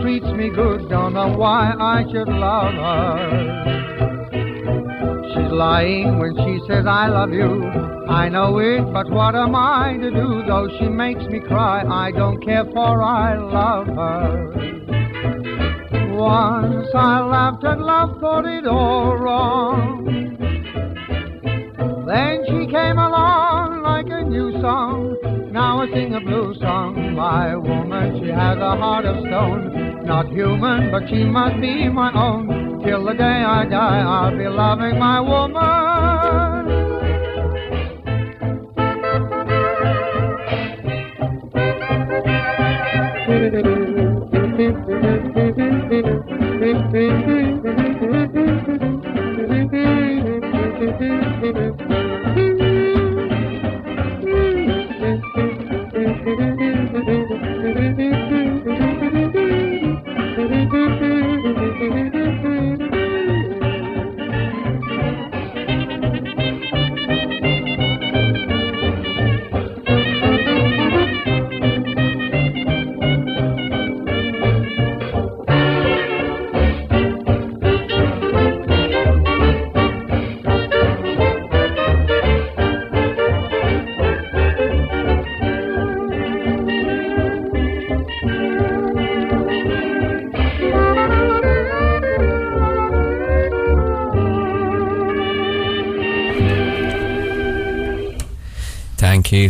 treats me good, don't know why I should love her. She's lying when she says I love you. I know it, but what am I to do? Though she makes me cry, I don't care for I love her. Once I laughed at love, thought it all wrong. Then she came along like a new song. Now I sing a blue song. My woman, she has a heart of stone. Not human, but she must be my own. Till the day I die, I'll be loving my woman.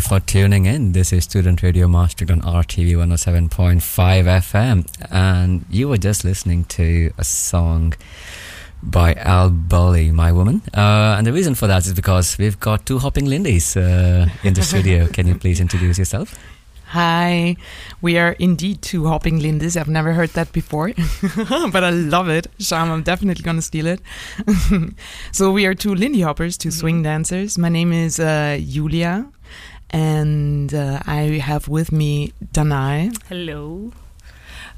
for tuning in. This is Student Radio Maastricht on RTV 107.5 FM. And you were just listening to a song by Al Bowlly, My Woman. Uh, and the reason for that is because we've got two hopping Lindys uh, in the studio. Can you please introduce yourself? Hi, we are indeed two hopping Lindys. I've never heard that before, but I love it. Sham, I'm definitely gonna steal it. so we are two Lindy hoppers, 2 swing dancers. My name is uh, Julia, and uh, I have with me Danai. Hello.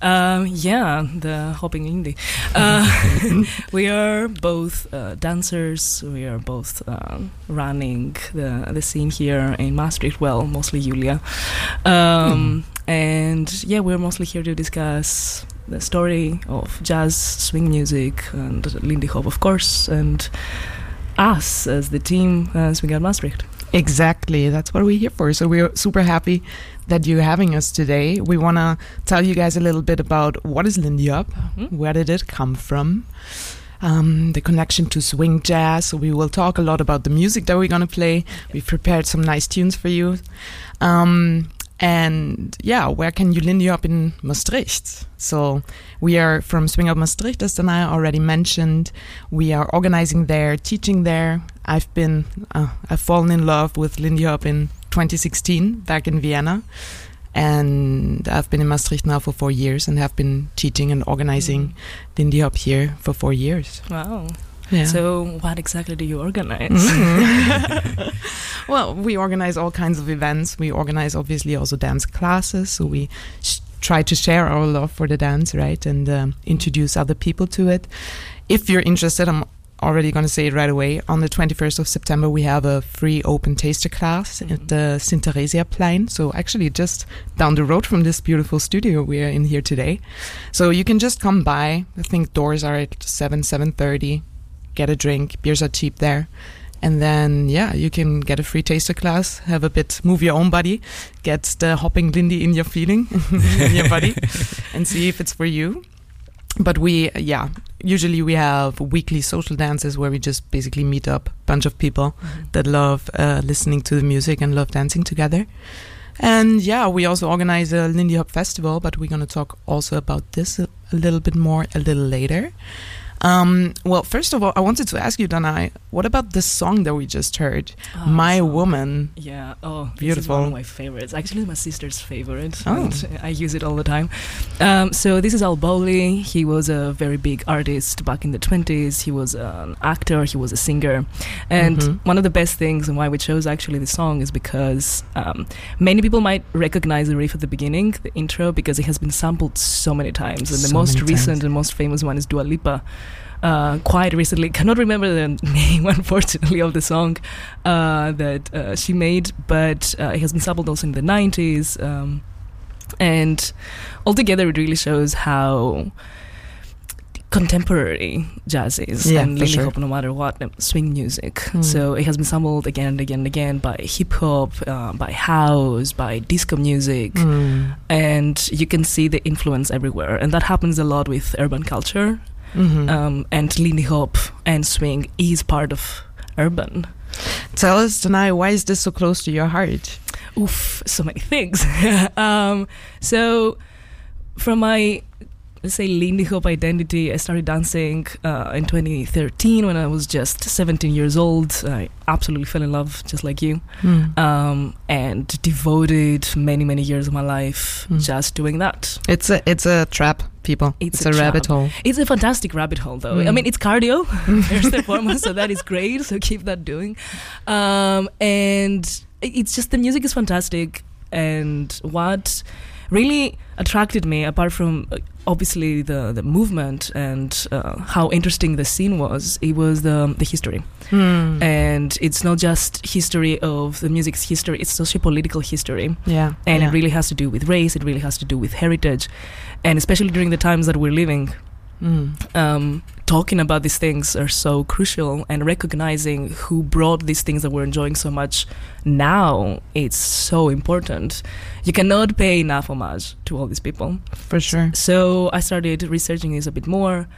Um, yeah, the hopping indie. Uh, we are both uh, dancers. We are both um, running the the scene here in Maastricht. Well, mostly Julia, um, and yeah, we're mostly here to discuss the story of jazz, swing music, and Lindy Hop, of course, and us as the team as we got Maastricht. Exactly, that's what we're here for. So we're super happy that you're having us today. We want to tell you guys a little bit about what is Lindy Hop, Mhm. where did it come from, um, the connection to swing jazz. So we will talk a lot about the music that we're going to play. We've prepared some nice tunes for you. Um, and yeah, where can you Lindy Hop in Maastricht? So we are from Swing Out Maastricht, as Danaya already mentioned. We are organizing there, teaching there. I've been, uh, I've fallen in love with Lindy Hop in 2016 back in Vienna. And I've been in Maastricht now for four years and have been teaching and organizing Lindy Hop here for four years. Wow. Yeah. So, what exactly do you organize? Mhm. well, we organize all kinds of events. We organize obviously also dance classes. So we sh- try to share our love for the dance, right, and um, introduce other people to it. If you're interested, I'm already going to say it right away. On the 21st of September, we have a free open taster class at mm-hmm. the Sint Theresia Plein. So actually, just down the road from this beautiful studio we are in here today. So you can just come by. I think doors are at seven, seven thirty. Get a drink. Beers are cheap there. And then, yeah, you can get a free taster class, have a bit, move your own body, get the hopping Lindy in your feeling, in your body, and see if it's for you. But we, yeah, usually we have weekly social dances where we just basically meet up a bunch of people that love uh, listening to the music and love dancing together. And yeah, we also organize a Lindy Hop festival, but we're going to talk also about this a, a little bit more a little later. Um, well, first of all, I wanted to ask you, Danai, what about the song that we just heard, Oh, My so- Woman? Yeah. Oh, This is Beautiful. one of my favorites. Actually, my sister's favorite. Oh. I use it all the time. Um, so this is Al Bowlly. He was a very big artist back in the twenties. He was an actor. He was a singer. And Mhm. one of the best things and why we chose actually the song is because um, many people might recognize the riff at the beginning, the intro, because it has been sampled so many times. And the most recent times. and most famous one is Dua Lipa. Uh, quite recently, cannot remember the name unfortunately of the song uh, that uh, she made, but uh, it has been sampled also in the 90s. Um, and altogether it really shows how contemporary jazz is Yeah, and Lindy sure. Hop no matter what um, swing music Mm. so it has been sampled again and again and again by hip hop uh, by house by disco music Mm. and you can see the influence everywhere and that happens a lot with urban culture Mhm. um, and Lindy Hop and swing is part of urban Tell us Danai why is this so close to your heart? oof, so many things. um, so, from my let's say Lindy Hop identity, I started dancing uh, in 2013 when I was just 17 years old. I absolutely fell in love, just like you, Mm. um, and devoted many many years of my life Mm. just doing that. It's a it's a trap, people. It's It's, a a, rabbit hole. It's a fantastic rabbit hole, though. I Mm. mean, it's cardio first and foremost, so that is great. So keep that doing. Um, and it's just the music is fantastic, and what really attracted me, apart from uh, obviously the the movement and uh, how interesting the scene was, it was the the history. Mm. And it's not just history of the music's history; it's socio-political history yeah, and yeah. it really has to do with race it really has to do with heritage and especially during the times that we're living Mm. um, talking about these things are so crucial and recognizing who brought these things that we're enjoying so much now it's so important you cannot pay enough homage to all these people for sure. so I started researching this a bit more.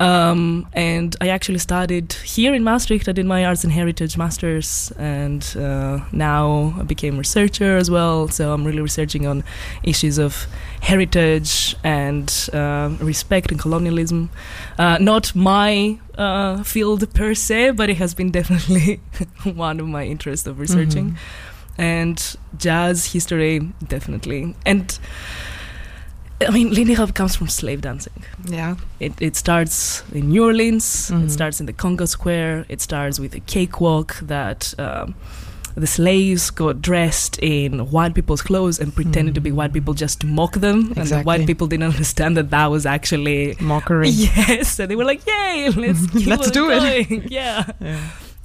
Um, and I actually started here in Maastricht. I did my arts and heritage masters, and uh, now I became researcher as well. So I'm really researching on issues of heritage and uh, respect and colonialism. Uh, not my uh, field per se, but it has been definitely one of my interests of researching Mhm. and jazz history definitely and I mean, Lindy Hop comes from slave dancing. Yeah. It, it starts in New Orleans. Mhm. It starts in the Congo Square. It starts with a cakewalk that um, the slaves got dressed in white people's clothes and pretended to be white people just to mock them. Exactly. And the white people didn't understand that that was actually. Mockery. Yes, so they were like, "Yay, let's Let's do it." Yeah. Yeah.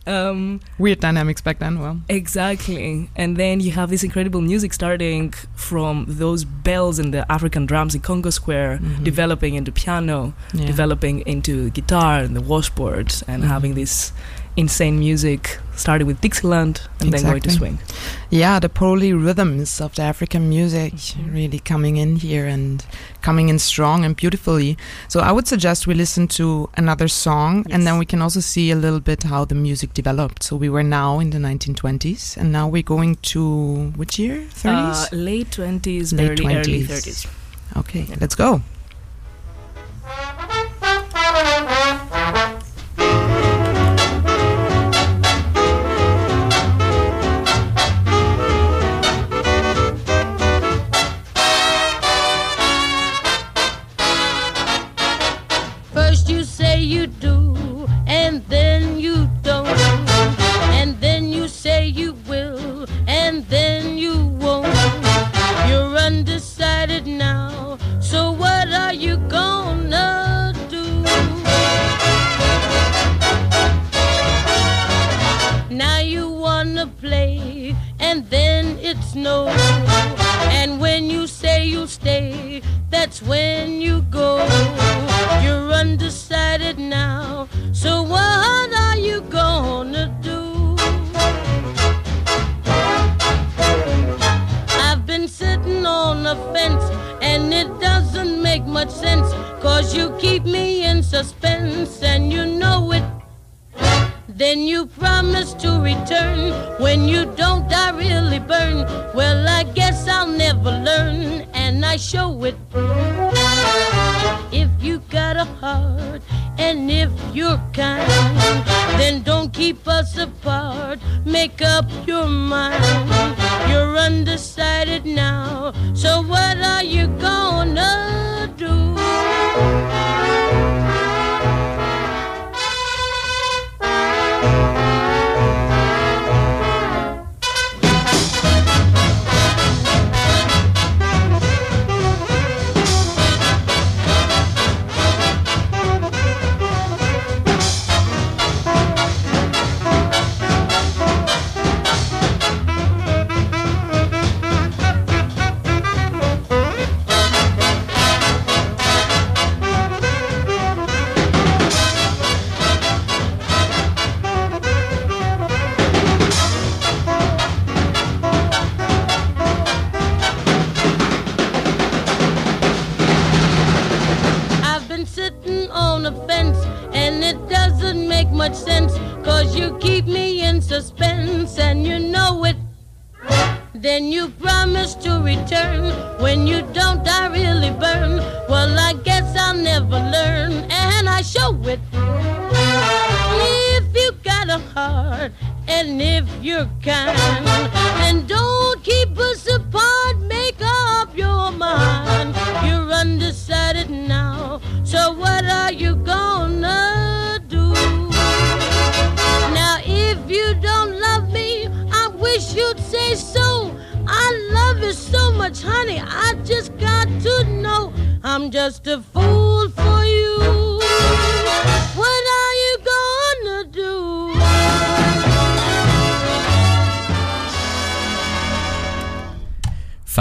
Um, Weird dynamics back then. Well. Exactly. And then you have this incredible music starting from those bells and the African drums in Congo Square, Mhm. developing into piano, Yeah. developing into guitar and the washboard, and Mhm. having this insane music started with Dixieland and then going to swing. Yeah, the poly rhythms of the African music Mhm. really coming in here and coming in strong and beautifully. So I would suggest we listen to another song and then we can also see a little bit how the music developed. So we were now in the 1920s and now we're going to which year? 30s? Uh, late 20s, Late early, early 20s. 30s. okay, let's go. no. And when you say you'll stay, that's when you go. You're undecided now, so what are you gonna do? I've been sitting on the fence, and it doesn't make much sense, cause you keep me in suspense, and you. Then you promise to return. When you don't, I really burn. Well, I guess I'll never learn, and I show it. If you got a heart, and if you're kind, then don't keep us apart. Make up your mind. You're undecided now, so what are you gonna do?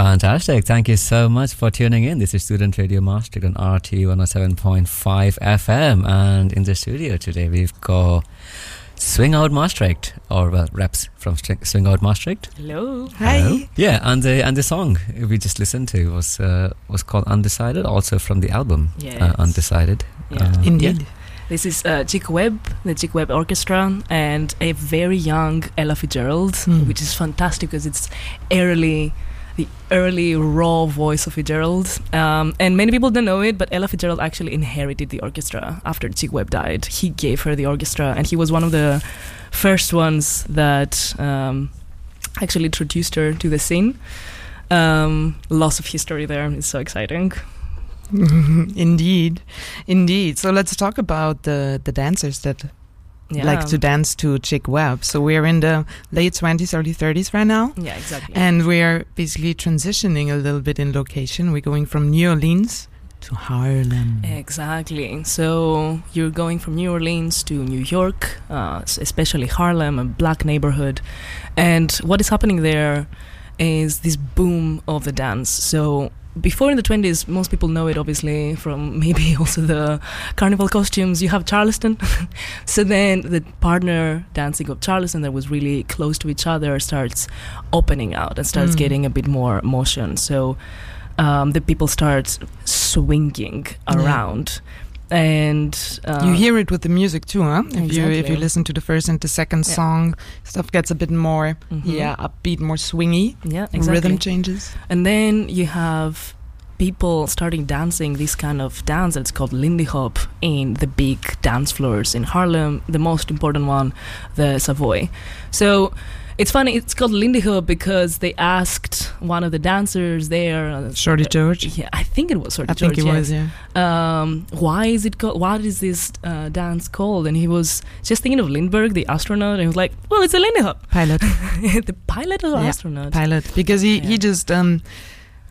Fantastic. Thank you so much for tuning in. This is Student Radio Master on RT 107.5 FM. And in the studio today, we've got Swing Out Maastricht, or well, reps from Swing Out Maastricht. Hello. Hello. Yeah, and the and the song we just listened to was uh, was called Undecided, also from the album uh, Undecided. Yeah. Uh, Indeed. This is uh, Chick Webb, the Chick Webb Orchestra, and a very young Ella Fitzgerald, Hmm. which is fantastic because it's early, the early raw voice of Fitzgerald. Um, and many people don't know it, but Ella Fitzgerald actually inherited the orchestra after Chick Webb died. He gave her the orchestra, and he was one of the first ones that um, actually introduced her to the scene. Um, lots of history there. It's so exciting. indeed, indeed. So let's talk about the the dancers that Yeah. like to dance to Chick Webb. So we're in the late twenties, early thirties right now, Yeah, exactly. and we're basically transitioning a little bit in location. We're going from New Orleans to Harlem. Exactly. So you're going from New Orleans to New York, uh, especially Harlem, a black neighborhood. And what is happening there is this boom of the dance. So before in the 20s, most people know it obviously from maybe also the carnival costumes. You have Charleston. so then the partner dancing of Charleston that was really close to each other starts opening out and starts Mm. getting a bit more motion. So um, the people start swinging Yeah. And uh, you hear it with the music too, huh? If you if you listen to the first and the second Yeah. song, stuff gets a bit more mhm. yeah upbeat, more swingy. yeah, exactly. Rhythm changes. And then you have people starting dancing this kind of dance that's called Lindy Hop in the big dance floors in Harlem. The most important one, the Savoy. So it's funny, it's called Lindy Hop because they asked one of the dancers there. uh, Shorty George. Yeah, I think it was Shorty George. I think it yes. was, yeah. um, why is it called? What is this uh, dance called? And he was just thinking of Lindbergh, the astronaut, and he was like, "Well, it's a Lindy Hop." Pilot. the pilot or Yeah, astronaut? pilot because he, Yeah. he just um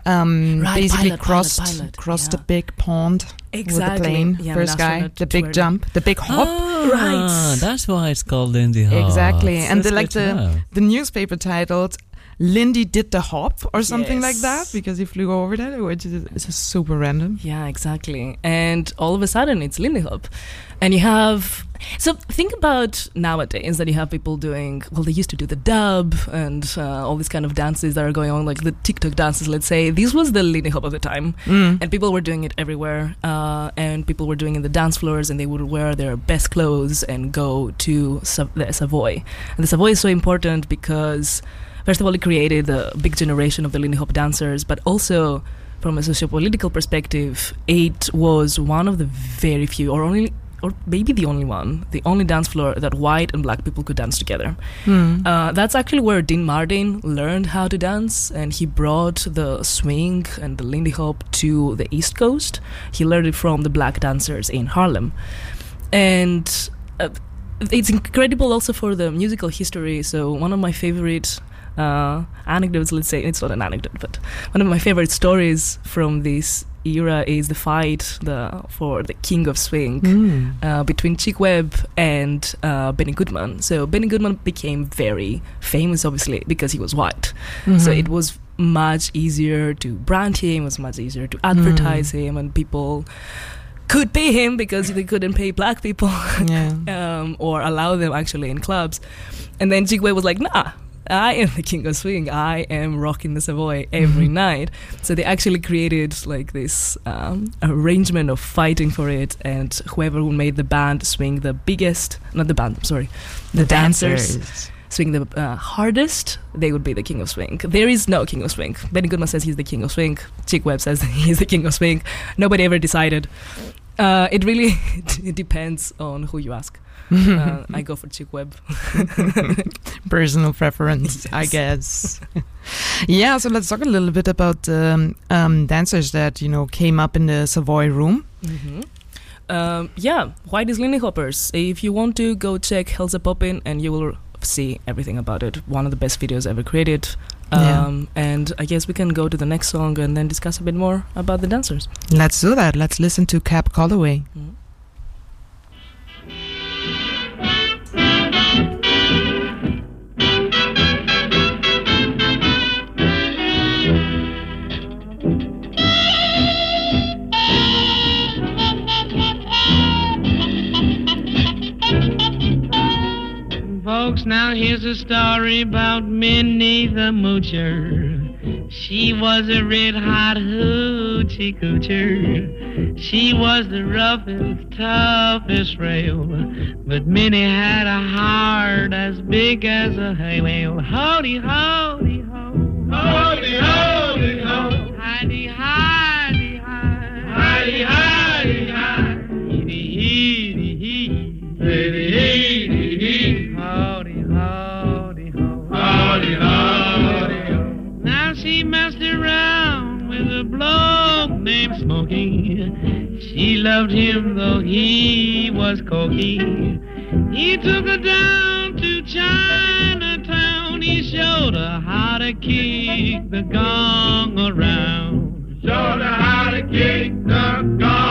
um Right, basically pilot, pilot, crossed pilot, crossed yeah. a big pond with the plane Yeah, first guy the big toured. jump the big hop Ah, Right. That's why it's called Lindy Hop. Exactly, and That's the- like the- know. the newspaper titled Lindy did the hop or something like that Yes. because he flew over that which is it's just super random Yeah, exactly. And all of a sudden, it's Lindy Hop, and you have. So think about nowadays that you have people doing. Well, they used to do the dub and uh, all these kind of dances that are going on, like the TikTok dances. Let's say this was the Lindy Hop of the time. mm. and people were doing it everywhere uh, and people were doing it in the dance floors and they would wear their best clothes and go to Sa- the savoy and the savoy is so important because first of all it created a big generation of the lindy hop dancers but also from a socio-political perspective it was one of the very few or only or maybe the only one the only dance floor that white and black people could dance together Mm. uh, that's actually where Dean Martin learned how to dance, and he brought the swing and the Lindy Hop to the East Coast. He learned it from the black dancers in Harlem, and uh, it's incredible also for the musical history. So one of my favorite uh, anecdotes, let's say it's not an anecdote, but one of my favorite stories from this era is the fight the, for the King of Swing Mm. uh, between Chick Webb and uh, Benny Goodman. So Benny Goodman became very famous, obviously, because he was white. So Mhm. it was much easier to brand him. It was much easier to advertise him, and people could pay him because they couldn't pay black people yeah um, or allow them actually in clubs. And then Chick Webb was like, nah. I am the king of swing. I am rocking the Savoy every Mm-hmm. night. So they actually created like this um, arrangement of fighting for it, and whoever who made the band swing the biggest, not the band, sorry, the, dancers, swing the uh, hardest, they would be the king of swing. There is no king of swing. Benny Goodman says he's the king of swing. Chick Webb says he's the king of swing. Nobody ever decided. Uh, it really it depends on who you ask. Uh, I go for Chick Webb. Personal preference, I guess. yeah, so let's talk a little bit about um, um, dancers that you know came up in the Savoy room. hmm Um, yeah, Whitey's Lindy Hoppers. If you want to go check Hellzapoppin, and you will see everything about it. One of the best videos ever created. Yeah. Um, And I guess we can go to the next song and then discuss a bit more about the dancers. Let's do that. Let's listen to Cab Calloway. Mhm. Folks, now here's a story about Minnie the Moocher. She was a red hot hoochie coocher. She was the roughest, toughest rail. But Minnie had a heart as big as a hay whale. Howdy, howdy, ho. Howdy, howdy, ho. Loved him though he was cocky. He took her down to Chinatown. He showed her how to kick the gong around. Showed her how to kick the gong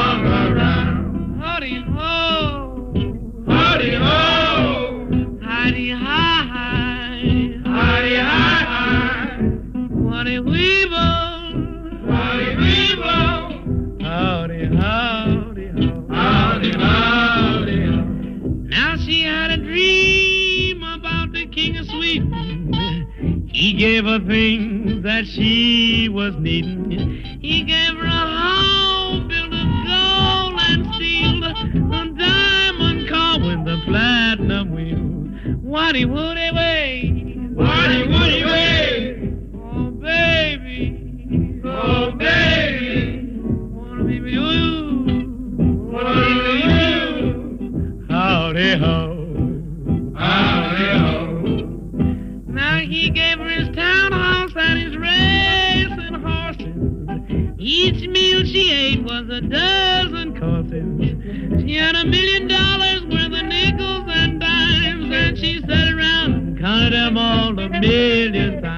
He gave her things that she was needing. He gave her a home built of gold and steel, a diamond car with a platinum wheel. Waddy woody way, waddy woody way. Oh baby, oh baby, wanna be with you, wanna be with you. Howdy ho, howdy ho. Now he gave her his townhouse and his racing horses. Each meal she ate was a dozen courses. She had a million dollars worth of nickels and dimes, and she sat around and counted them all a million times.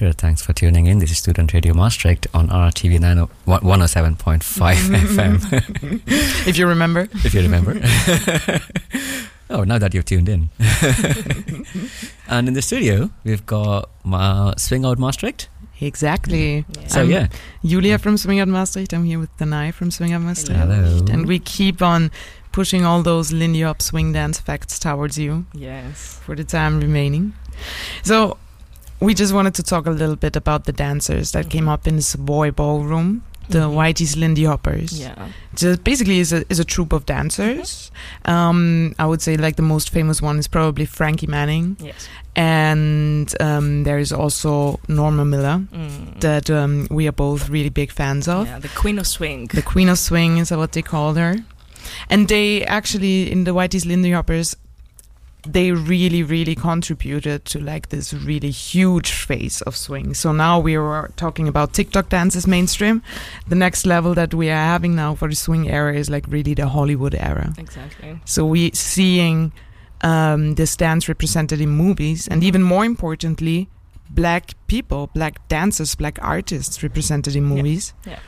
Minnie the Moocher. Thanks for tuning in. This is Student Radio Maastricht on RTV 90 107.5 FM, If you remember. if you remember. oh, now that you've tuned in. and in the studio, we've got uh, Swing Out Maastricht. Exactly. So, I'm yeah. Julia from Swing Out Maastricht. I'm here with Danai from Swing Out Maastricht. Hello. And we keep on pushing all those Lindy Hop swing dance facts towards you Yes. for the time remaining. So, we just wanted to talk a little bit about the dancers that came up in the Savoy Ballroom, the Mhm. Whitey's Lindy Hoppers. Yeah. So basically, is a is a troupe of dancers. Um, I would say like the most famous one is probably Frankie Manning, Yes. and um, there is also Norma Miller Mm. that um, we are both really big fans of. Yeah, the Queen of Swing. The Queen of Swing is what they called her. And they actually, in the Whitey's Lindy Hoppers, they really, really contributed to like this really huge phase of swing. So now we are talking about TikTok dances mainstream. The next level that we are having now for the swing era is like really the Hollywood era. Exactly. So we seeing um, this dance represented in movies, and even more importantly, black people, black dancers, black artists represented in movies. Yeah.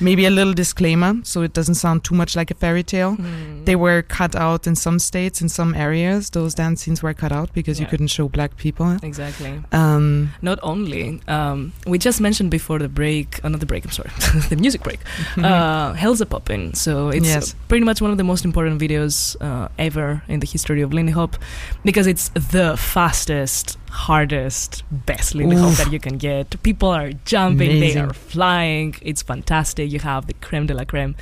Maybe a little disclaimer so it doesn't sound too much like a fairy tale. Mm. They were cut out in some states, in some areas. Those dance scenes were cut out because you couldn't show black people. Exactly. Um, Not only, um, we just mentioned before the break, not the break, I'm sorry, the music break, uh, Hellzapoppin'. So it's Yes. pretty much one of the most important videos uh, ever in the history of Lindy Hop because it's the fastest, hardest, best Lindy that you can get. People are jumping, they are flying. It's fantastic. You have the creme de la creme.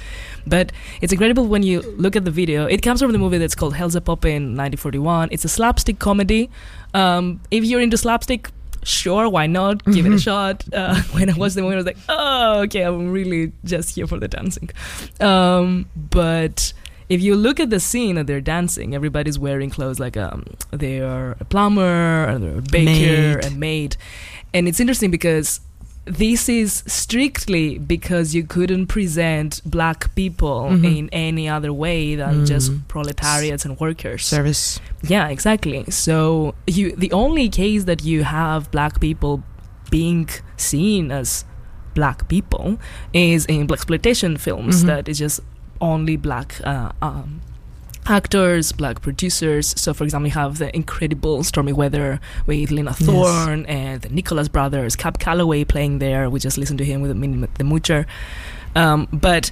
But it's incredible when you look at the video. It comes from the movie that's called Hellzapoppin' 1941. It's a slapstick comedy. Um, if you're into slapstick, sure, why not? Give it a Mhm. shot. Uh, when I watched the movie, I was like, oh, okay, I'm really just here for the dancing. Um, but if you look at the scene that they're dancing, everybody's wearing clothes like um, they're a plumber, and they're a baker, Maid. a maid. And it's interesting because this is strictly because you couldn't present black people Mhm. in any other way than just Mm. proletariats and workers. service. Yeah, exactly. So you the only case that you have black people being seen as black people is in black exploitation films Mhm. that is just only black uh, um, actors, black producers. So, for example, you have the incredible Stormy Weather with Lena Yes. And the Nicholas brothers, Cab Calloway playing there. We just listened to him with the, the Moocher. Um, but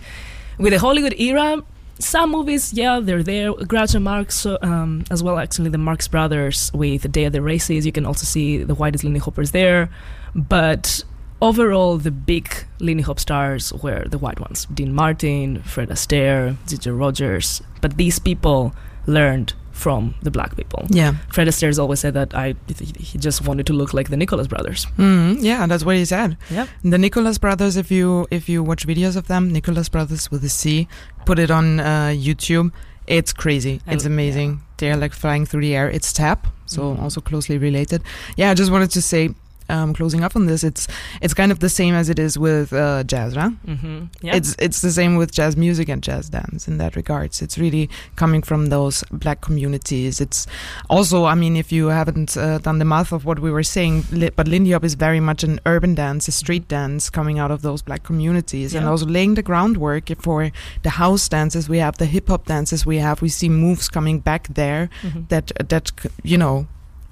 with the Hollywood era, some movies, yeah, they're there. Groucho Marx, um, as well, actually, the Marx Brothers with The Day of the Races. You can also see the Whitey's Lindy Hoppers there. But overall, the big Lindy Hop stars were the white ones Dean Martin, Fred Astaire, Ginger Rogers. But these people learned from the black people. Yeah. Fred Astaire's always said that I he just wanted to look like the Nicholas brothers. Mm, yeah, that's what he said. Yep. The Nicholas brothers, if you if you watch videos of them, Nicholas brothers with a C, put it on uh, YouTube. It's crazy. I It's amazing. They're like flying through the air. It's tap, so Mhm. also closely related. Yeah, I just wanted to say, um, closing up on this, it's it's kind of the same as it is with uh, jazz, right? Mm-hmm. Yeah. It's it's the same with jazz music and jazz dance in that regards. It's really coming from those black communities. It's also, I mean, if you haven't uh, done the math of what we were saying, li- but Lindy Hop is very much an urban dance, a street dance coming out of those black communities, and also laying the groundwork for the house dances we have, the hip hop dances we have. We see moves coming back there Mhm. that that you know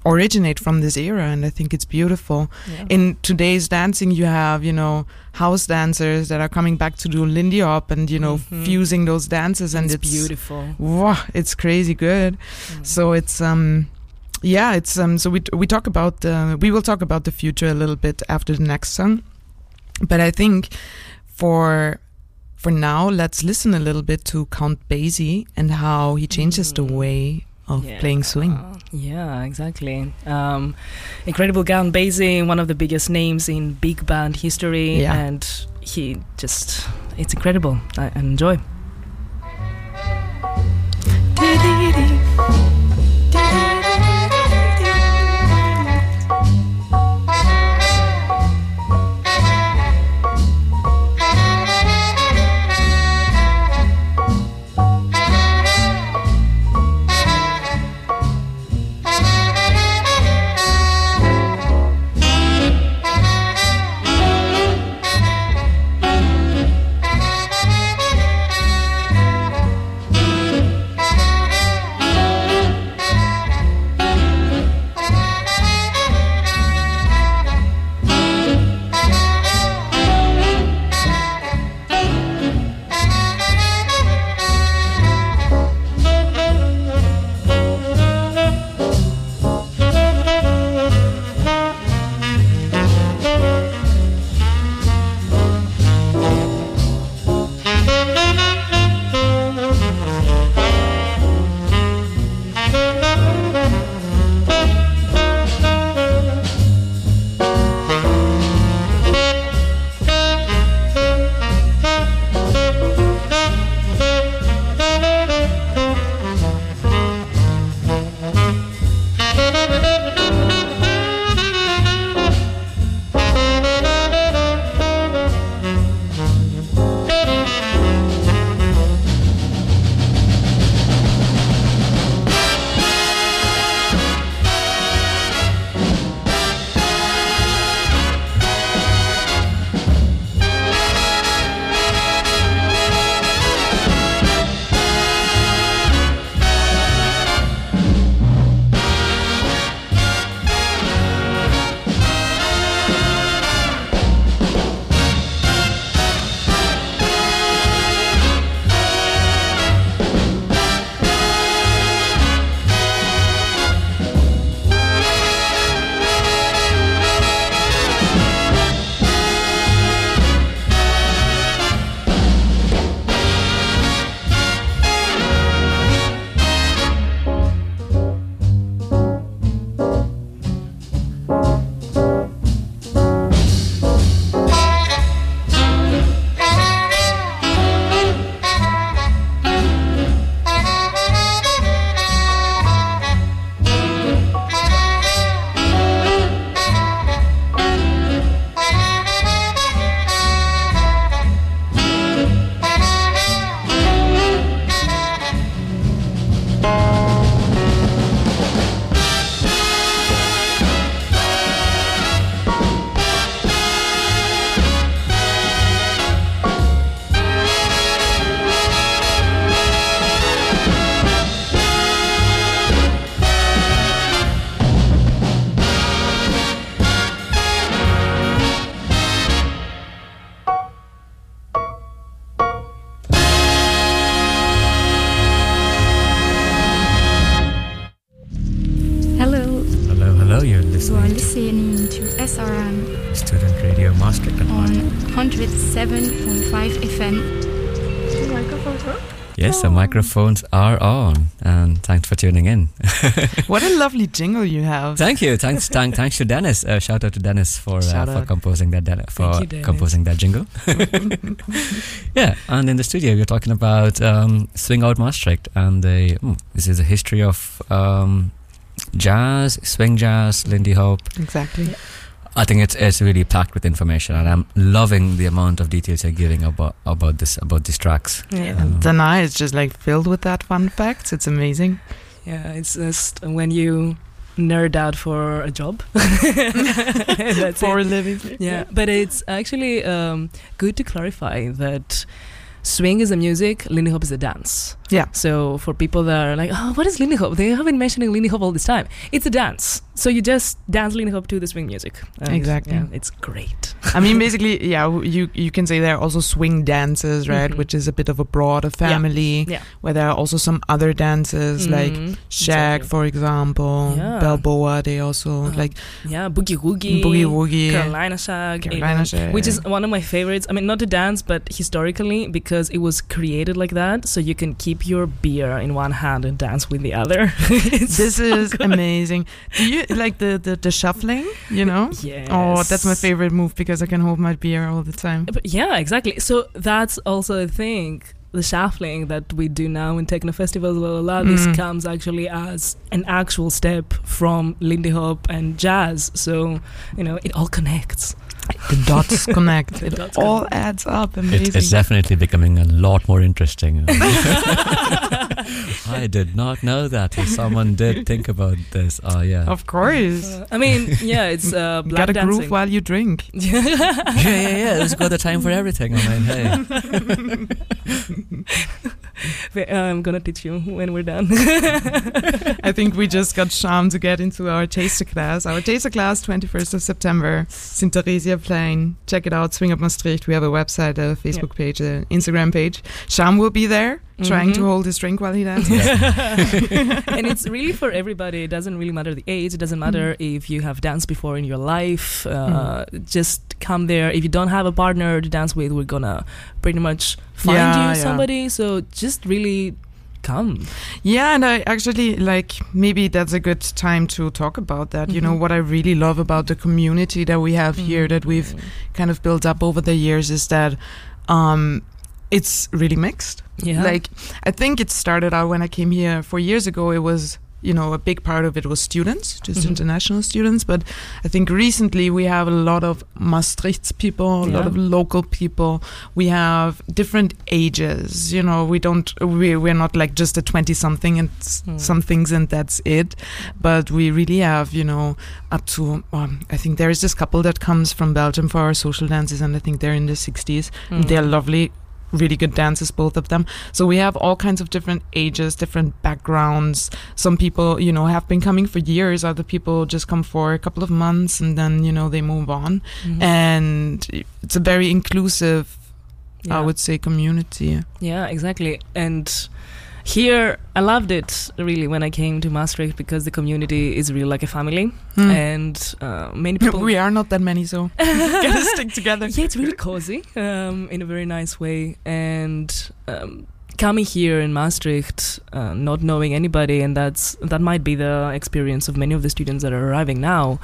originate from this era and i think it's beautiful Yeah. in today's dancing you have you know house dancers that are coming back to do lindy hop and you know Mhm. fusing those dances and it's, it's, beautiful. wow it's crazy good Mm. so it's um yeah it's um so we we talk about uh, we will talk about the future a little bit after the next song but i think for for now let's listen a little bit to count basie and how he changes the Mm. way of Yeah. playing swing Yeah, exactly. Um, incredible Count Basie, one of the biggest names in big band history, Yeah. and he just, it's incredible. I I enjoy. Yes, the microphones are on, and thanks for tuning in. What a lovely jingle you have. Thank you. Thanks, thank, thanks to Dennis. Uh, shout out to Dennis for uh, for composing that Den- for you, composing that jingle. yeah, and in the studio we're talking about um, Swing Out Maastricht, and the mm, this is a history of um, jazz, swing jazz, Lindy Hop. Exactly. I think it's it's really packed with information, and I'm loving the amount of details you're giving about about this about these tracks. Yeah. And Danai is just like filled with that fun facts. It's amazing. Yeah, it's just when you nerd out for a job. That's For a it. living. Yeah, but it's actually um, good to clarify that swing is a music, Lindy Hop is a dance. Yeah. So for people that are like, oh, what is Lindy Hop? They have been mentioning Lindy Hop all this time. It's a dance. So you just dance Lindy Hop to the swing music. And, Exactly. Yeah, it's great. I mean, basically, yeah, you you can say there are also swing dances, right? Mhm. Which is a bit of a broader family. Yeah. Where there are also some other dances like Mhm, Shag, exactly. for example, Yeah. Balboa. They also Uh, like Yeah, Boogie Woogie. Boogie Woogie. Carolina Shag, Carolina Shag, which is one of my favorites. I mean, not to dance, but historically because it was created like that, so you can keep your beer in one hand and dance with the other. This so is good. amazing. Do you like the, the the shuffling? You know. Yes. Oh, that's my favorite move because I can hold my beer all the time. But yeah, exactly. So that's also a thing. The shuffling that we do now in techno festivals, blah, blah, blah, this Mm. comes actually as an actual step from Lindy Hop and jazz. So, you know, it all connects. The dots connect. The It dots all connect. adds up. Amazing. It, it's definitely becoming a lot more interesting. I did not know that. If someone did think about this, oh yeah, of course. Uh, I mean, yeah, it's uh, black Gotta dancing. groove while you drink. yeah, yeah, yeah. There's got the time for everything. I mean, hey, I'm gonna teach you when we're done. I think we just got Sham to get into our taster class. Our taster class, 21st of September, St. Theresia Plain. Check it out, Swing Out Maastricht. We have a website, a Facebook page, an Instagram page. Sham will be there, trying to Mhm. hold his drink while he dances. and it's really for everybody. It doesn't really matter the age. It doesn't matter if you have danced before in your life. Uh, Just come there. If you don't have a partner to dance with, we're gonna pretty much find Yeah, you yeah. somebody. So just really come. Yeah, and I actually like maybe that's a good time to talk about that. You know, Mhm. what I really love about the community that we have here that we've kind of built up over the years is that um it's really mixed. Yeah. Like I think it started out when I came here 4 years ago it was you know a big part of it was students just Mhm. international students but i think recently we have a lot of maastricht people a lot of local people we have different ages you know we don't we, we're not like just a 20 something and Hmm. some things and that's it but we really have you know up to um, i think there is this couple that comes from belgium for our social dances and i think they're in their 60s Mm. they're lovely really good dancers both of them so we have all kinds of different ages different backgrounds some people you know have been coming for years other people just come for a couple of months and then you know they move on Mhm. and it's a very inclusive Yeah. i would say community Yeah, exactly. And here, I loved it really when I came to Maastricht because the community is really like a family, Hmm. and uh, many people. we are not that many so gotta stick together yeah, it's really cozy um, in a very nice way. And um, coming here in Maastricht, uh, not knowing anybody, and that's that might be the experience of many of the students that are arriving now.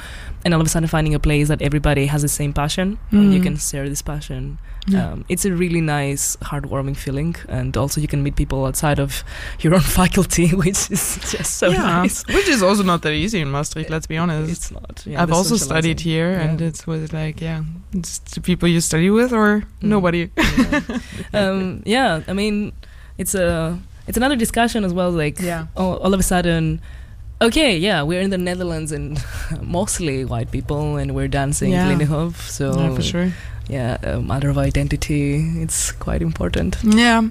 And all of a sudden, finding a place that everybody has the same passion, and you Mm. can share this passion. Yeah. Um, it's a really nice, heartwarming feeling, and also you can meet people outside of your own faculty, which is just so yeah, nice. which is also not that easy in Maastricht. Let's be honest. It's not. yeah, I've also studied here, and Yeah. it was like, yeah, it's the people you study with or Mm. nobody. um, yeah, I mean, it's a it's another discussion as well. Like, Yeah. all, all of a sudden, okay, yeah, we're in the Netherlands and mostly white people, and we're dancing Yeah. So yeah, for sure. yeah, um, a matter of identity, it's quite important. Yeah.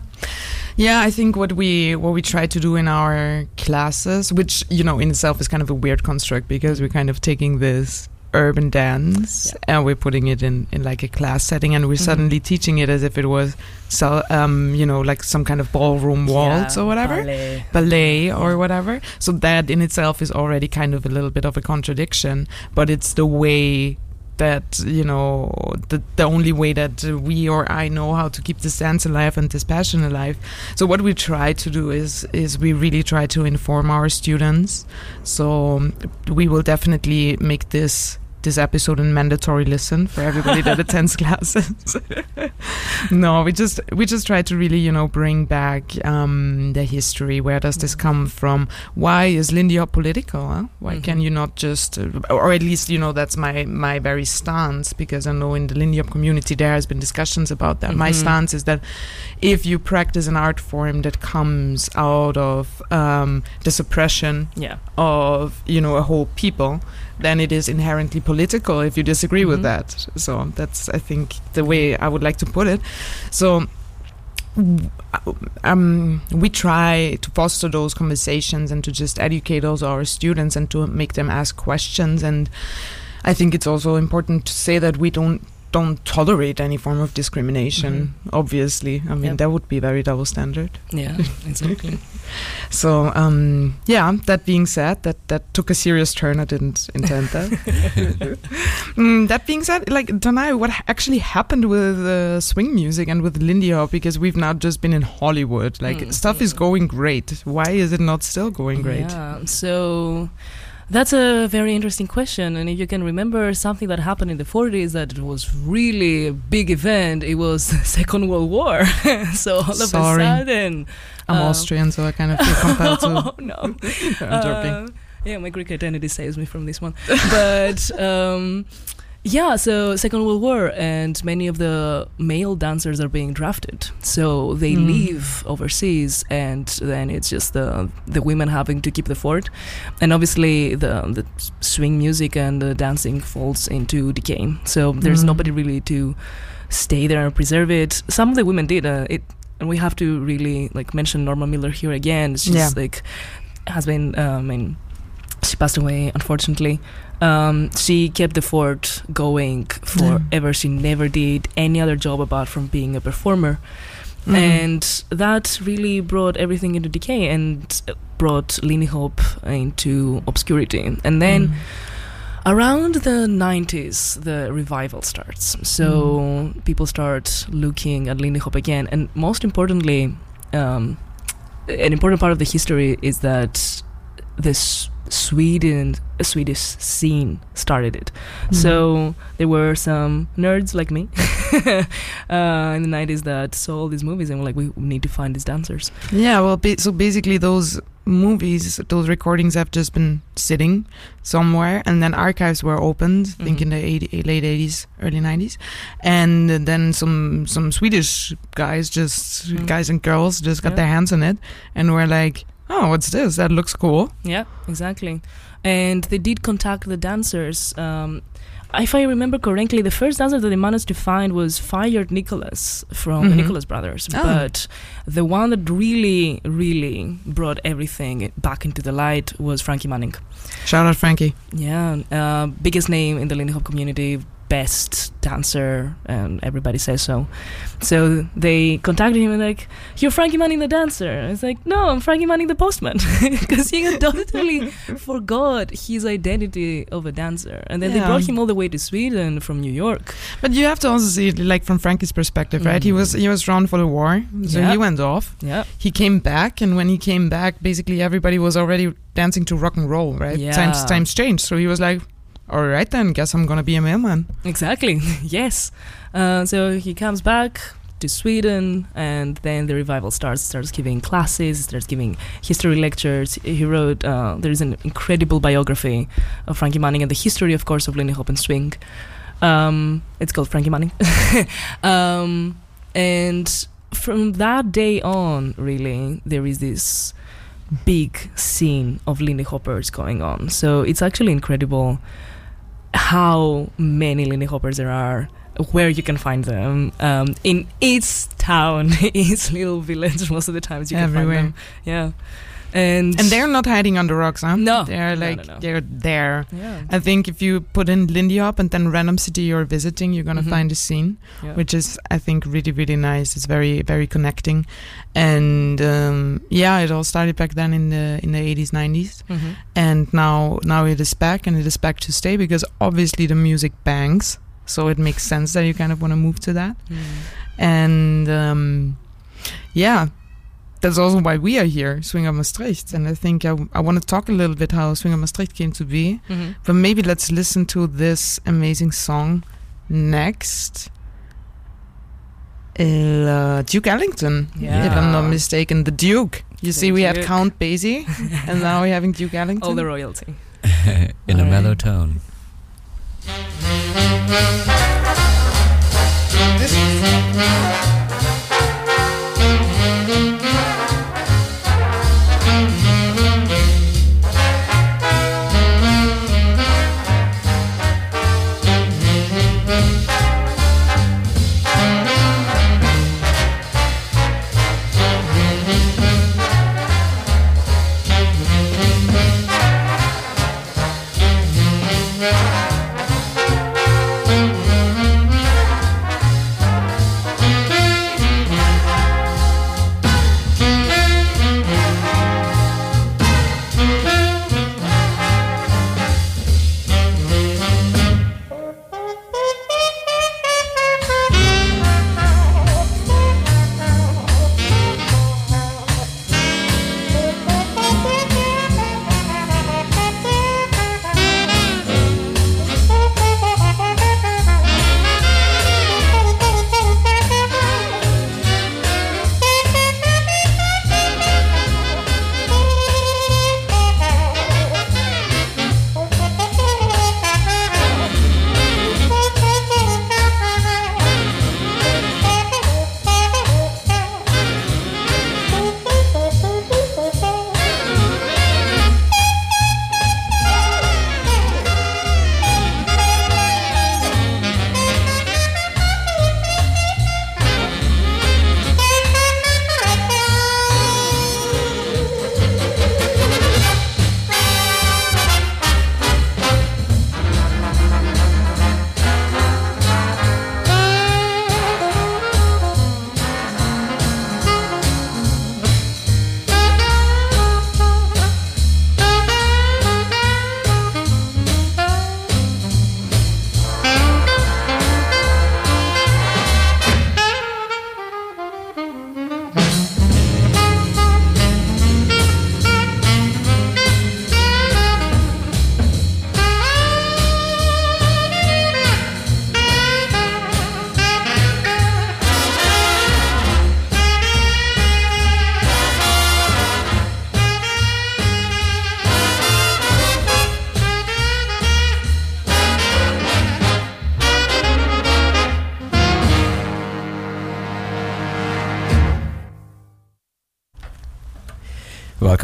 Yeah, I think what we what we try to do in our classes, which you know in itself is kind of a weird construct because we're kind of taking this urban dance Yeah. and we're putting it in, in like a class setting and we're Mhm. suddenly teaching it as if it was so um you know like some kind of ballroom waltz Yeah, or whatever ballet. ballet or whatever so that in itself is already kind of a little bit of a contradiction but it's the way that you know the, the only way that we or I know how to keep this dance alive and this passion alive. So what we try to do is is we really try to inform our students. So we will definitely make this this episode a mandatory listen for everybody that attends classes no we just we just try to really you know bring back um, the history where does this come from why is lindy hop political huh? why Mhm. can you not just uh, or at least you know that's my my very stance because i know in the lindy hop community there has been discussions about that my Mhm. stance is that if you practice an art form that comes out of um, the suppression Yeah. of you know a whole people then it is inherently political if you disagree with Mhm. that. So that's i think the way i would like to put it. So um, we try to foster those conversations and to just educate also our students and to make them ask questions. And i think it's also important to say that we don't don't tolerate any form of discrimination obviously i mean Yep. that would be very double standard Yeah, exactly. so um, yeah, that being said, that that took a serious turn. I didn't intend that. mm, that being said, like Danai, what actually happened with uh, swing music and with Lindy Hop? Because we've now just been in Hollywood. Like Mm. stuff is going great. Why is it not still going great? Yeah, so that's a very interesting question. And if you can remember something that happened in the 40s that it was really a big event, it was the Second World War. so all of Sorry. a sudden. I'm uh, Austrian, so I kind of feel compelled to. oh, no. I'm joking. Uh, yeah, my Greek identity saves me from this one. but um, yeah, so Second World War, and many of the male dancers are being drafted. So they Mm. leave overseas, and then it's just the the women having to keep the fort. And obviously, the the swing music and the dancing falls into decay. So there's Mm. nobody really to stay there and preserve it. Some of the women did. Uh, it and we have to really like mention Norma Miller here again. She's Yeah. like has been um, I mean she passed away unfortunately. Um, she kept the fort going forever. She never did any other job apart from being a performer. Mhm. And that really brought everything into decay and brought Lindy Hop into obscurity. And then Mm. around the 90s the revival starts so people start looking at lindy hop again and most importantly um, an important part of the history is that this sweden a swedish scene started it Mm. so there were some nerds like me uh, in the 90s that saw all these movies and were like we need to find these dancers Yeah, well, ba- so basically, those movies, those recordings have just been sitting somewhere, and then archives were opened. I think in the 80, late eighties, early nineties, and then some some Swedish guys, just Mm. guys and girls, just got Yeah. their hands on it, and were like, "Oh, what's this? That looks cool." Yeah, exactly. And they did contact the dancers. Um, if I remember correctly, the first dancer that they managed to find was Fayard Nicholas from the Mhm. Nicholas Brothers. Oh. But the one that really, really brought everything back into the light was Frankie Manning. Shout out Frankie. Yeah, uh, biggest name in the Lindy Hop community, best dancer, and everybody says so. So they contacted him and like, "You're Frankie Manning the dancer." It's like, "No, I'm Frankie Manning the postman," because he totally forgot his identity of a dancer. And then they brought him all the way to Sweden from New York. But you have to also see it like from Frankie's perspective, right? He Mhm. was he was drawn for the war, so Yeah. he went off. Yeah, He came back, and when he came back, basically everybody was already dancing to rock and roll, right? Yeah. Times times changed, so he was like, "All right then, guess I'm gonna be a mailman." exactly. yes. Uh, so he comes back to Sweden, and then the revival starts. Starts giving classes, starts giving history lectures. He wrote. Uh, there is an incredible biography of Frankie Manning and the history, of course, of Lindy Hop and swing. Um, it's called Frankie Manning, um, and from that day on, really, there is this big scene of Lindy Hoppers going on. So it's actually incredible how many Lindy Hoppers there are, where you can find them um, in each town, each little village. Most of the times you can Everywhere. find them. Yeah. And And they're not hiding under rocks, huh? No. they're like no, no. they're there. yeah, I think if you put in Lindy Hop and then random city you're visiting, you're gonna Mhm. find a scene, yeah. which is I think really really nice. It's very very connecting, and um, yeah, it all started back then in the in the 80s 90s, Mhm. and now now it is back and it is back to stay because obviously the music bangs, so it makes sense that you kind of want to move to that, Mm. and um, yeah. That's also why we are here, Swing Out Maastricht. And I think I, I want to talk a little bit how Swing Out Maastricht came to be. Mhm. But maybe let's listen to this amazing song next. Uh, Duke Ellington, Yeah. if I'm not mistaken. The Duke. You see, we had Count Basie, and now we're having Duke Ellington. all the royalty. in a Alright. mellow tone.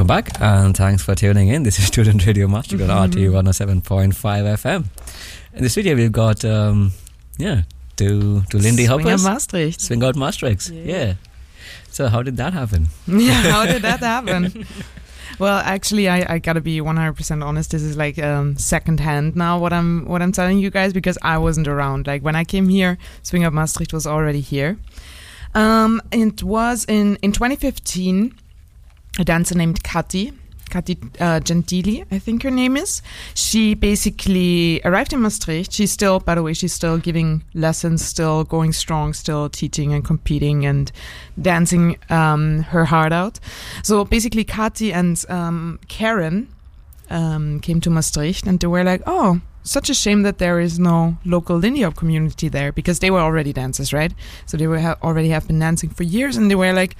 Welcome back, and thanks for tuning in. This is Student Radio Master on RT 107.5 FM. In the studio, we've got, um, yeah, two, two Lindy Swinger Hoppers. Maastricht. Swing Out Maastricht, Yeah. Yeah. So, how did that happen? yeah, how did that happen? well, actually, I, I gotta be 100% honest. This is like um, second hand now. What I'm what I'm telling you guys because I wasn't around. Like when I came here, Swing Out Maastricht was already here. Um, it was in in 2015. A dancer named Kati. Kati uh, Gentili, I think her name is. She basically arrived in Maastricht. She's still, by the way, she's still giving lessons, still going strong, still teaching and competing and dancing um, her heart out. So basically, Kati and um, Karen um, came to Maastricht and they were like, oh, such a shame that there is no local Lindy Hop community there because they were already dancers, right? So they were ha- already have been dancing for years and they were like,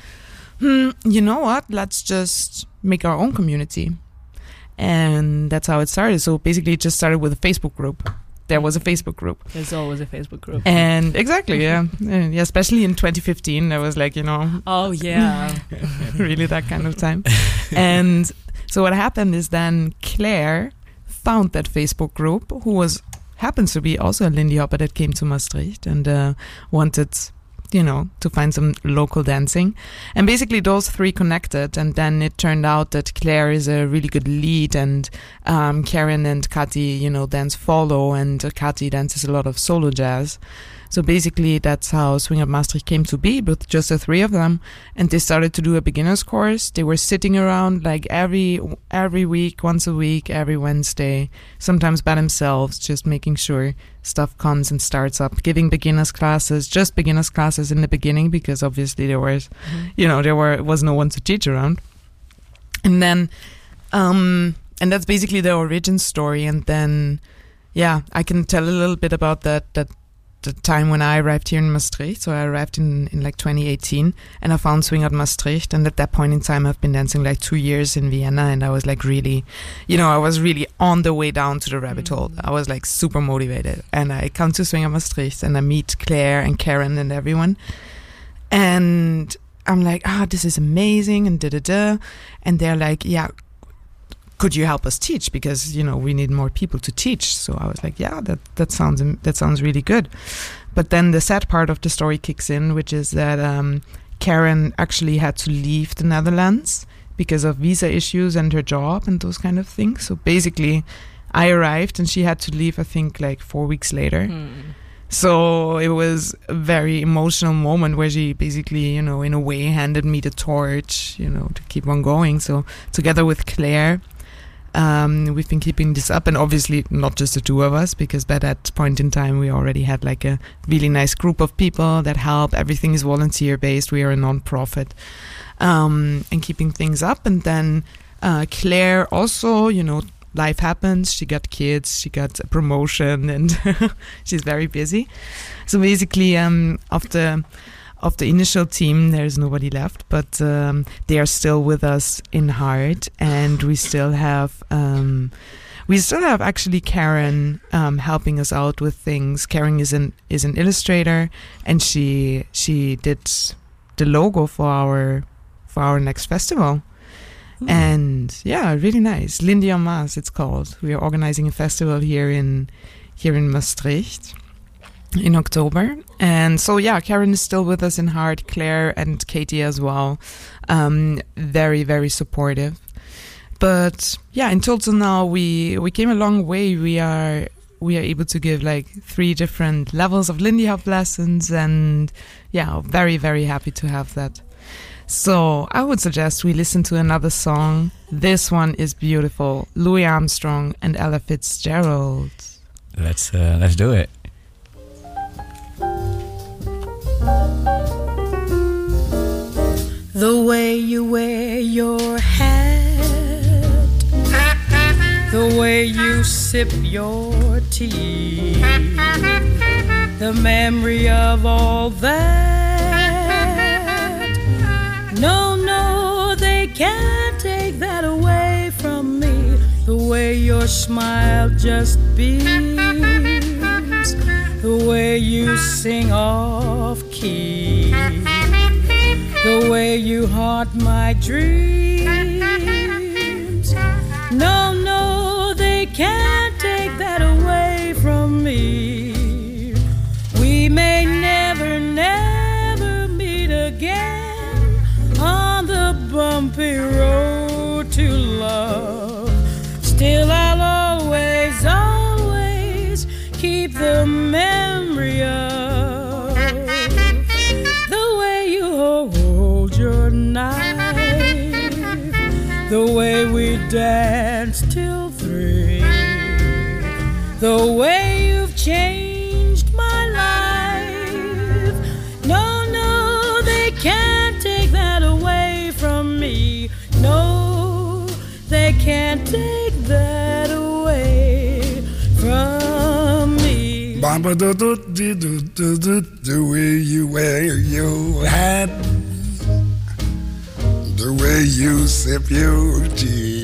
hmm, you know what? Let's just make our own community. And that's how it started. So basically, it just started with a Facebook group. There was a Facebook group. There's always a Facebook group. And exactly, yeah. And yeah, especially in 2015, there was like, you know, oh yeah, really that kind of time. and so what happened is then Claire found that Facebook group, who was happens to be also a Lindy Hopper that came to Maastricht and uh, wanted you know, to find some local dancing. And basically, those three connected. And then it turned out that Claire is a really good lead, and um, Karen and Kati, you know, dance follow, and uh, Kati dances a lot of solo jazz. So basically, that's how Swing Out Maastricht came to be, with just the three of them. And they started to do a beginner's course. They were sitting around like every every week, once a week, every Wednesday, sometimes by themselves, just making sure stuff comes and starts up. Giving beginners classes, just beginners classes in the beginning, because obviously there was, mm-hmm. you know, there were was no one to teach around. And then, um, and that's basically the origin story. And then, yeah, I can tell a little bit about that. That the time when I arrived here in Maastricht. So I arrived in, in like 2018 and I found Swing Out Maastricht. And at that point in time, I've been dancing like two years in Vienna and I was like really, you know, I was really on the way down to the rabbit hole. Mm. I was like super motivated. And I come to Swing Out Maastricht and I meet Claire and Karen and everyone. And I'm like, ah, this is amazing and da da da. And they're like, yeah, could you help us teach? Because you know we need more people to teach. So i was like yeah that that sounds that sounds really good. But then the sad part of the story kicks in which is that um, karen actually had to leave the netherlands because of visa issues and her job and those kind of things. So basically i arrived and she had to leave i think like four weeks later. Mm. So it was a very emotional moment where she basically, you know, in a way handed me the torch, you know, to keep on going. So together with Claire, um, we've been keeping this up, and obviously not just the two of us, because by that point in time we already had like a really nice group of people that help. Everything is volunteer based. We are a non-profit, um, and keeping things up. And then uh, Claire also, you know, life happens. She got kids, she got a promotion, and she's very busy. So basically, um, after of the initial team, there's nobody left, but um, they are still with us in heart, and we still have. Um, we still have actually Karen um, helping us out with things. Karen is an is an illustrator, and she she did the logo for our for our next festival. Mm. And yeah, really nice. Lindy en it's called. We are organizing a festival here in here in Maastricht in October. And so, yeah, Karen is still with us in heart, Claire and Katie as well. Um, very, very supportive. But yeah, in total now we we came a long way. We are we are able to give like three different levels of Lindy Hop lessons, and yeah, very very happy to have that. So I would suggest we listen to another song. This one is beautiful. Louis Armstrong and Ella Fitzgerald. Let's uh, let's do it. The way you wear your hat, the way you sip your tea, the memory of all that. No, no, they can't take that away. The way your smile just beams, the way you sing off key the way you haunt my dreams. No, no, they can't take that away from me. We may never, never meet again on the bumpy road the way you've changed my life. No, no, they can't take that away from me. No, they can't take that away from me. The way you wear your hat the way you sip your tea,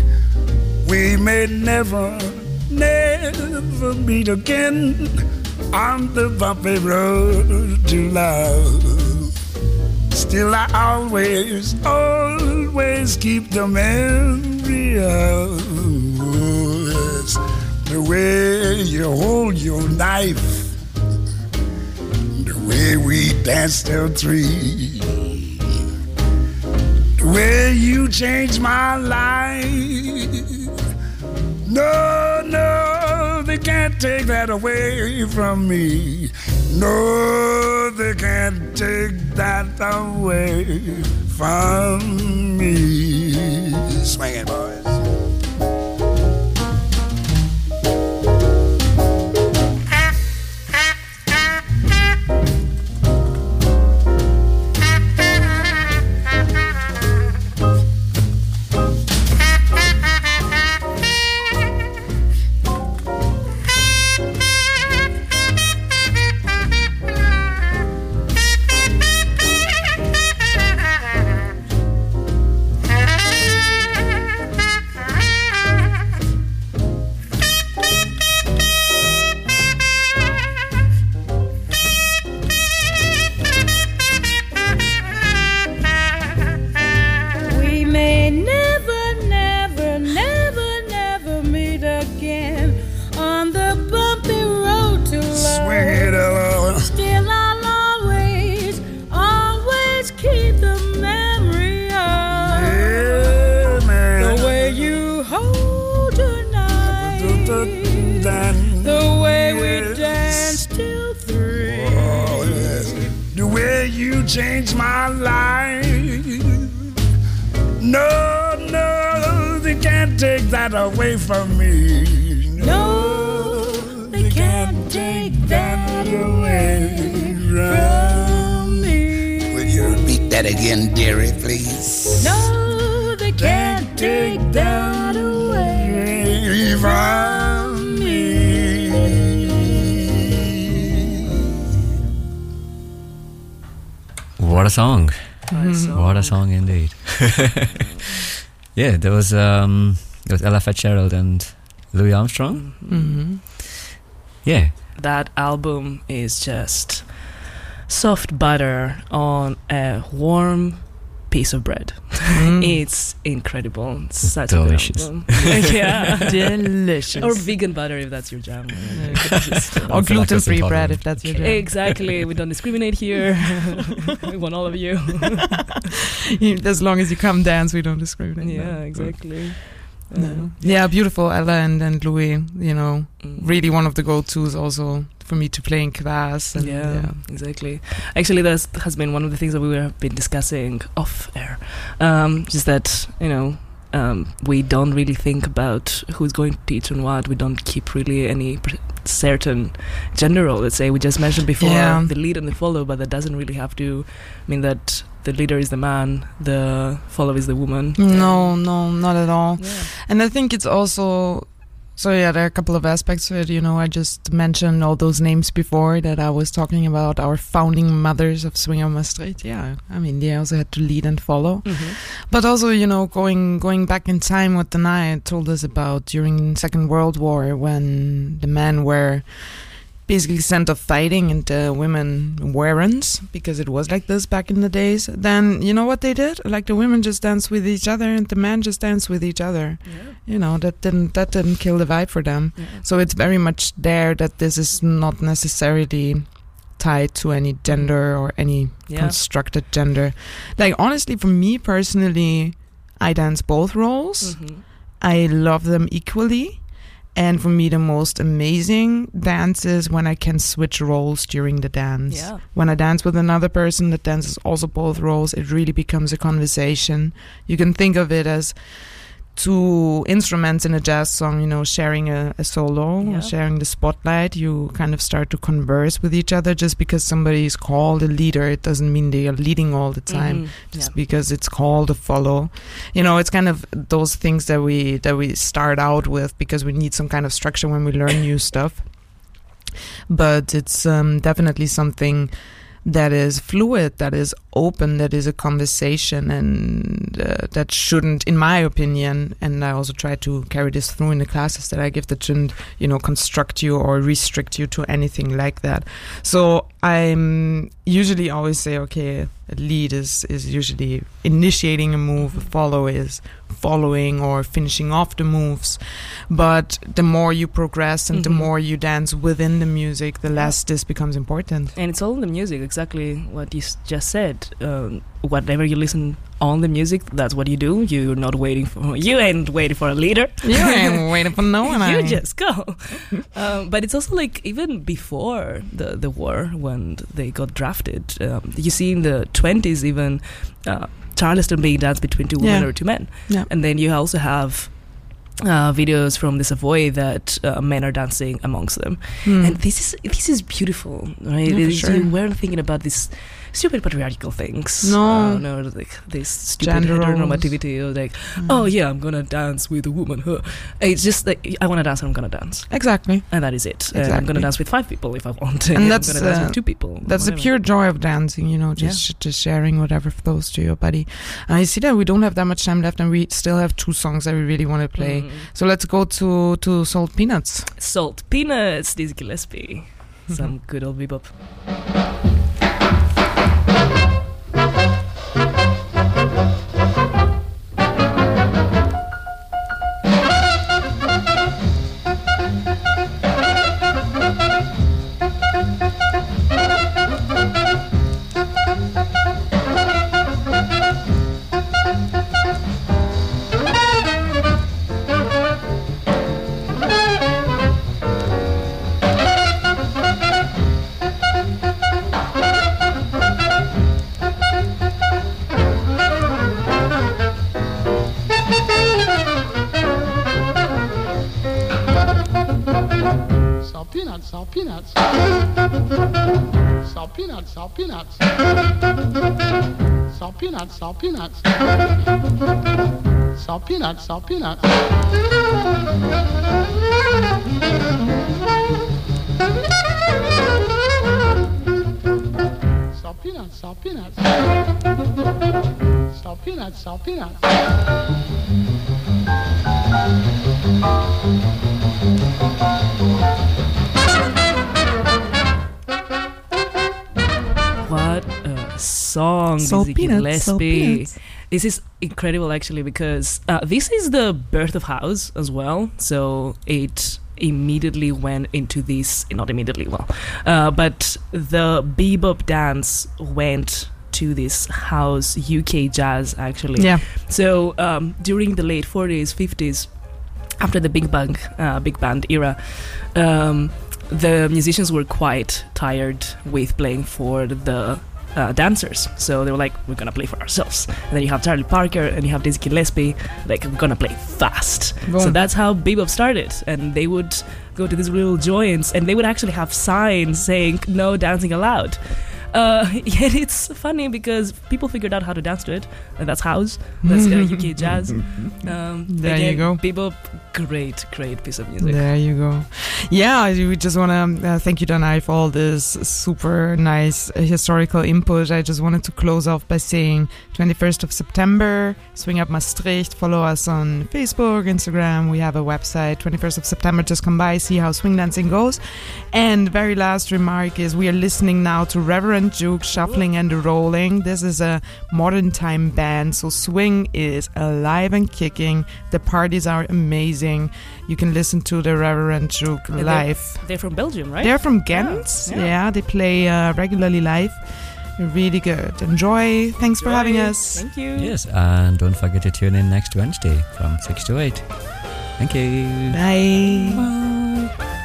We may never, never meet again on the bumpy road to love. Still, I always, always keep the memory of the way you hold your knife the way we danced till three. The way you changed my life. Take that away from me. No, they can't take that away from me. Swing it, boys. Yeah, there was um, there was Ella Fitzgerald and Louis Armstrong. Mm-hmm. Yeah, that album is just soft butter on a warm piece of bread. Mm. it's incredible. It's such delicious. a yeah, delicious. Or vegan butter if that's your jam. or gluten-free bread if that's your jam. Exactly. We don't discriminate here. we want all of you. as long as you come dance, we don't discriminate. Yeah, exactly. No. Yeah, beautiful Ella and, and Louis, you know, mm. really one of the go-tos also for me to play in class. And, yeah, yeah, exactly. Actually, that has been one of the things that we have been discussing off air. Um, just that, you know, um, we don't really think about who's going to teach and what. We don't keep really any certain gender role. Let's say we just mentioned before yeah. the lead and the follow, but that doesn't really have to mean that the leader is the man, the follower is the woman. No, no, not at all. Yeah. And I think it's also so yeah, there are a couple of aspects to it. You know, I just mentioned all those names before that I was talking about our founding mothers of Swing Out Maastricht. Yeah, I mean they also had to lead and follow, mm-hmm. but also you know going going back in time, what Danai told us about during Second World War when the men were basically sent off fighting and the women weren't because it was like this back in the days, then you know what they did? Like the women just danced with each other and the men just danced with each other. Yeah. You know that didn't that didn't kill the vibe for them. Yeah. So it's very much there that this is not necessarily tied to any gender or any yeah. constructed gender. Like honestly, for me personally, I dance both roles. Mm-hmm. I love them equally. And for me, the most amazing dance is when I can switch roles during the dance. Yeah. When I dance with another person that dances also both roles, it really becomes a conversation. You can think of it as two instruments in a jazz song, you know, sharing a, a solo yeah. sharing the spotlight, you kind of start to converse with each other. Just because somebody is called a leader, it doesn't mean they are leading all the time. Mm-hmm. Just yeah. because it's called a follow, you know, it's kind of those things that we that we start out with because we need some kind of structure when we learn new stuff. But it's um, definitely something that is fluid, that is open that is a conversation and uh, that shouldn't in my opinion and i also try to carry this through in the classes that i give that shouldn't you know construct you or restrict you to anything like that so i'm usually always say okay a lead is is usually initiating a move a follow is following or finishing off the moves but the more you progress and the Mhm. more you dance within the music the less this becomes important And it's all in the music, exactly what you s- just said. Um, whatever you listen on the music, that's what you do. You're not waiting for you ain't waiting for a leader. you ain't waiting for no one you just go. um, but it's also like even before the the war when they got drafted, um, you see in the twenties even uh, Charleston being danced between two women or two men, Yeah. and then you also have. Uh, videos from the Savoy that uh, men are dancing amongst them, Hmm. and this is this is beautiful, right? Yeah, sure. You weren't thinking about these stupid patriarchal things, No. uh, no, like this stupid Gender heteronormativity, or like, Mm. oh yeah, I'm gonna dance with a woman. Huh. It's just like I want to dance, and I'm gonna dance, exactly and that is it. And I'm gonna dance with five people if I want, And I'm that's, gonna dance uh, with two people. That's the pure joy of dancing, you know, just just sharing whatever flows to your body. And I see that we don't have that much time left, and we still have two songs that we really want to play. Mm. So let's go to to Salt Peanuts. Salt peanuts, Dizzy Gillespie, some good old bebop. Salt peanuts, salt peanuts. Salt peanuts, salt peanuts. Salt peanuts, salt peanuts. What a song, Salt Dizzy peanuts, salt Gillespie. peanuts. This is incredible actually because uh, this is the birth of house as well. So it immediately went into this, not immediately, well, uh, but the bebop dance went to this house UK jazz actually. Yeah. So um, during the late 40s, 50s, after the Big Bang, uh, Big Band era, um, the musicians were quite tired with playing for the uh, dancers. So they were like, we're gonna play for ourselves. And then you have Charlie Parker and you have Dizzy Gillespie, like, we're gonna play fast. So that's how bebop started. And they would go to these little joints and they would actually have signs saying, no dancing allowed. Uh, yet it's funny because people figured out how to dance to it, and that's house. That's uh, UK jazz. Um, There again, you go. People, great, great piece of music. There you go. Yeah, I- we just want to uh, thank you, Danai, for all this super nice uh, historical input. I just wanted to close off by saying 21st of September, Swing Out Maastricht. Follow us on Facebook, Instagram. We have a website. 21st of September, just come by, see how swing dancing goes. And very last remark is we are listening now to Reverend Juke Shuffling and Rolling. This is a modern time band, so swing is alive and kicking. The parties are amazing. You can listen to the Reverend Juke And they're- live. They're from Belgium, right? They're from Ghent. Yeah, Yeah, yeah. they play uh, regularly live. Really good. Enjoy. Thanks for having us. Thank you. Yes, and don't forget to tune in next Wednesday from 6 to 8. Thank you. Bye.